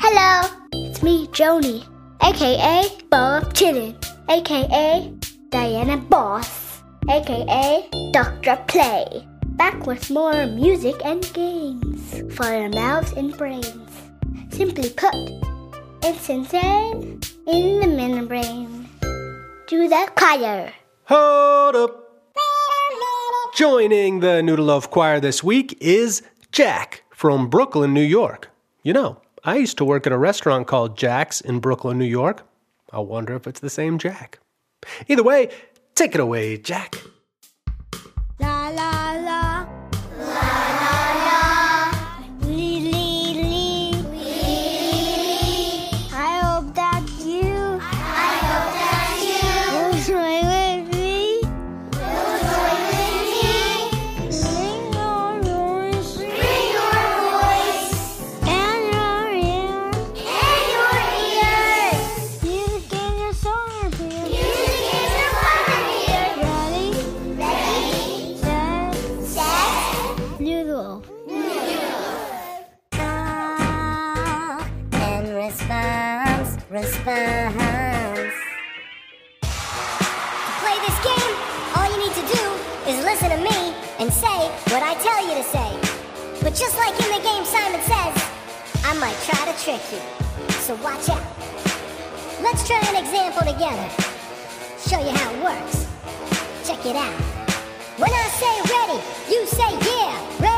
Hello, it's me, Joni, aka Bob Chinen, aka Diana Boss, aka Dr. Play. Back with more music and games for your mouths and brains. Simply put, it's insane in the membrane. Do the choir. Hold up. Joining the Noodle Loaf Choir this week is Jack from Brooklyn, New York. You know, I used to work at a restaurant called Jack's in Brooklyn, New York. I wonder if it's the same Jack. Either way, take it away, Jack. To play this game, all you need to do is listen to me and say what I tell you to say. But just like in the game Simon Says, I might try to trick you. So watch out. Let's try an example together. Show you how it works. Check it out. When I say ready, you say yeah. Ready?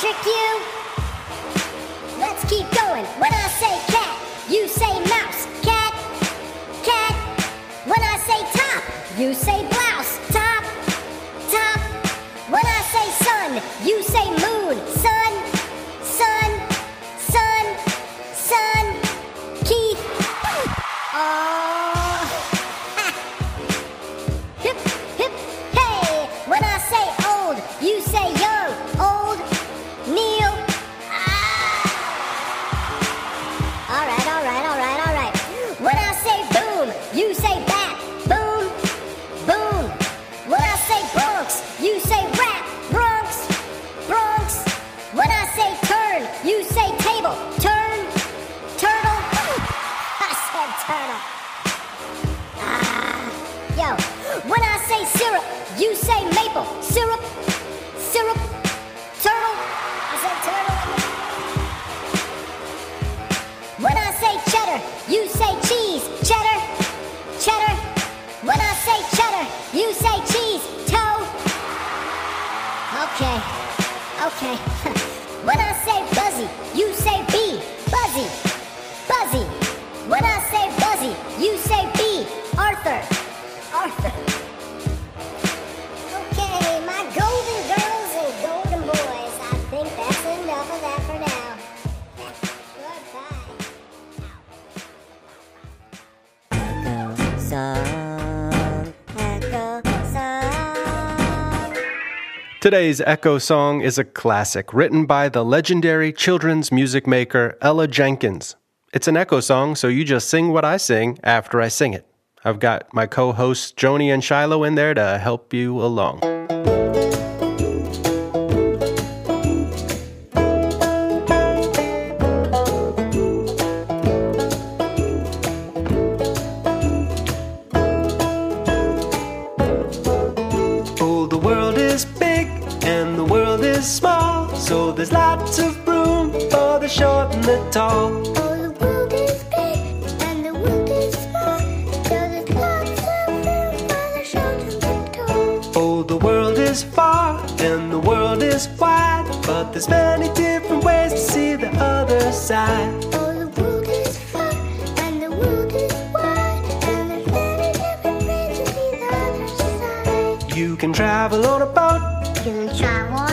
Trick you? Let's keep going. When I say cat, you say mouse. Cat, cat. When I say top, you say okay. when I say buzzy, you say bee. Buzzy, buzzy. When I say buzzy, you say bee. Arthur, Arthur. Today's Echo Song is a classic written by the legendary children's music maker Ella Jenkins. It's an echo song, so you just sing what I sing after I sing it. I've got my co hosts Joni and Shiloh in there to help you along. There's lots of room for the short and the tall. Oh, the world is big and the world is small. So there's lots of room for the short and the tall. Oh, the world is far and the world is wide, but there's many different ways to see the other side. Oh, the world is far and the world is wide, and there's many different ways to see the other side. You can travel on a boat, You can travel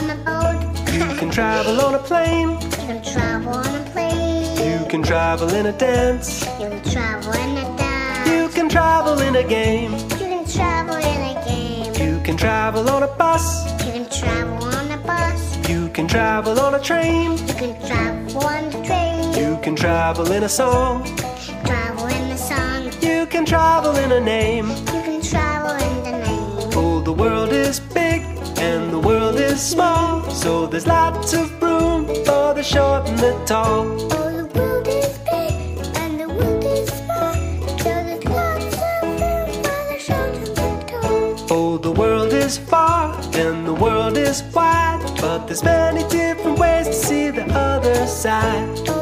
travel on a plane, You can travel on a plane. you can travel in a dance, You can travel in a dance. you can travel in a game, You can travel in a game. you can travel on a bus, You can travel on a bus. you can travel on a train, You can travel on the train. you can travel in a song, Travel in the sun. you can travel in a name. There's lots of room for the short and the tall. Oh, the world is big and the world is small. So there's lots of room for the short and the tall. Oh, the world is far and the world is wide, but there's many different ways to see the other side.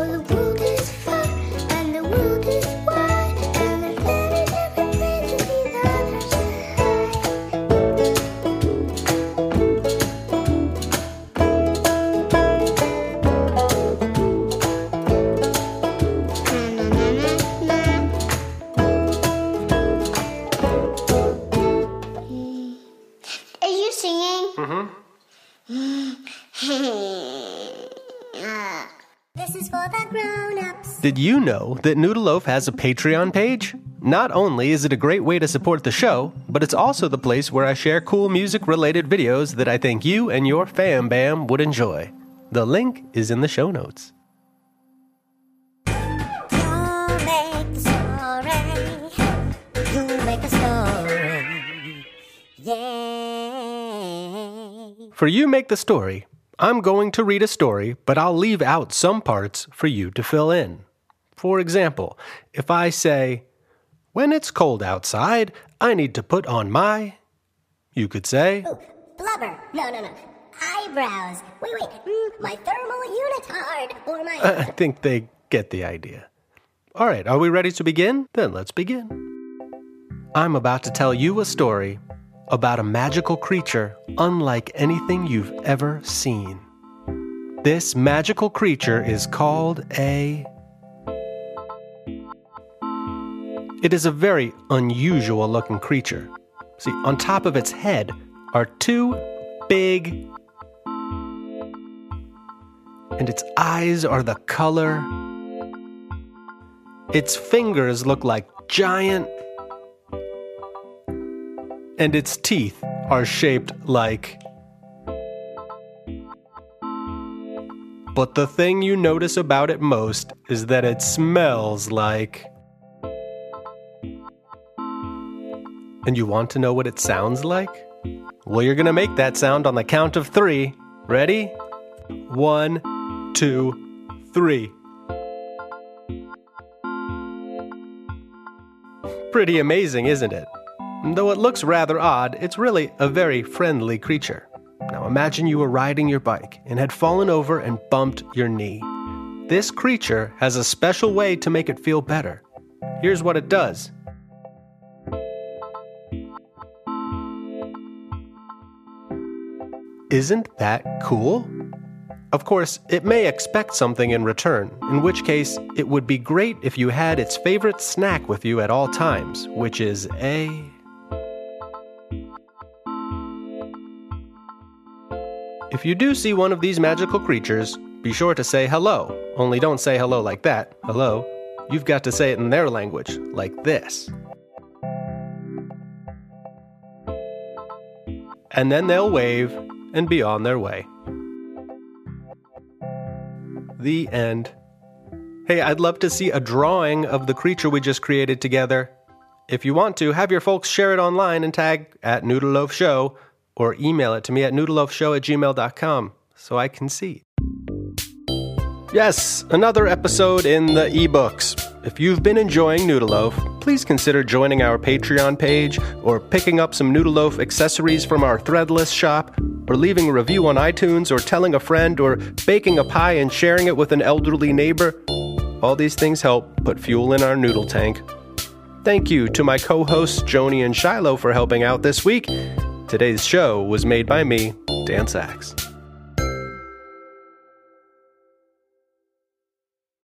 Did you know that Noodleloaf has a Patreon page? Not only is it a great way to support the show, but it's also the place where I share cool music related videos that I think you and your fam bam would enjoy. The link is in the show notes. For You Make the Story, I'm going to read a story, but I'll leave out some parts for you to fill in. For example, if I say, When it's cold outside, I need to put on my. You could say, Blubber. No, no, no. Eyebrows. Wait, wait. Mm, my thermal unitard. Or my. I think they get the idea. All right, are we ready to begin? Then let's begin. I'm about to tell you a story about a magical creature unlike anything you've ever seen. This magical creature is called a. It is a very unusual looking creature. See, on top of its head are two big and its eyes are the color. Its fingers look like giant, and its teeth are shaped like. But the thing you notice about it most is that it smells like. And you want to know what it sounds like? Well, you're gonna make that sound on the count of three. Ready? One, two, three. Pretty amazing, isn't it? Though it looks rather odd, it's really a very friendly creature. Now imagine you were riding your bike and had fallen over and bumped your knee. This creature has a special way to make it feel better. Here's what it does. Isn't that cool? Of course, it may expect something in return, in which case, it would be great if you had its favorite snack with you at all times, which is a. If you do see one of these magical creatures, be sure to say hello. Only don't say hello like that. Hello. You've got to say it in their language, like this. And then they'll wave and be on their way. The end. Hey, I'd love to see a drawing of the creature we just created together. If you want to, have your folks share it online and tag at Noodleloaf Show or email it to me at noodleloafshow at gmail.com so I can see. Yes, another episode in the ebooks. If you've been enjoying Noodleloaf, please consider joining our Patreon page or picking up some Noodleloaf accessories from our Threadless shop or leaving a review on iTunes or telling a friend or baking a pie and sharing it with an elderly neighbor. All these things help put fuel in our noodle tank. Thank you to my co hosts Joni and Shiloh for helping out this week. Today's show was made by me, Dan Saks.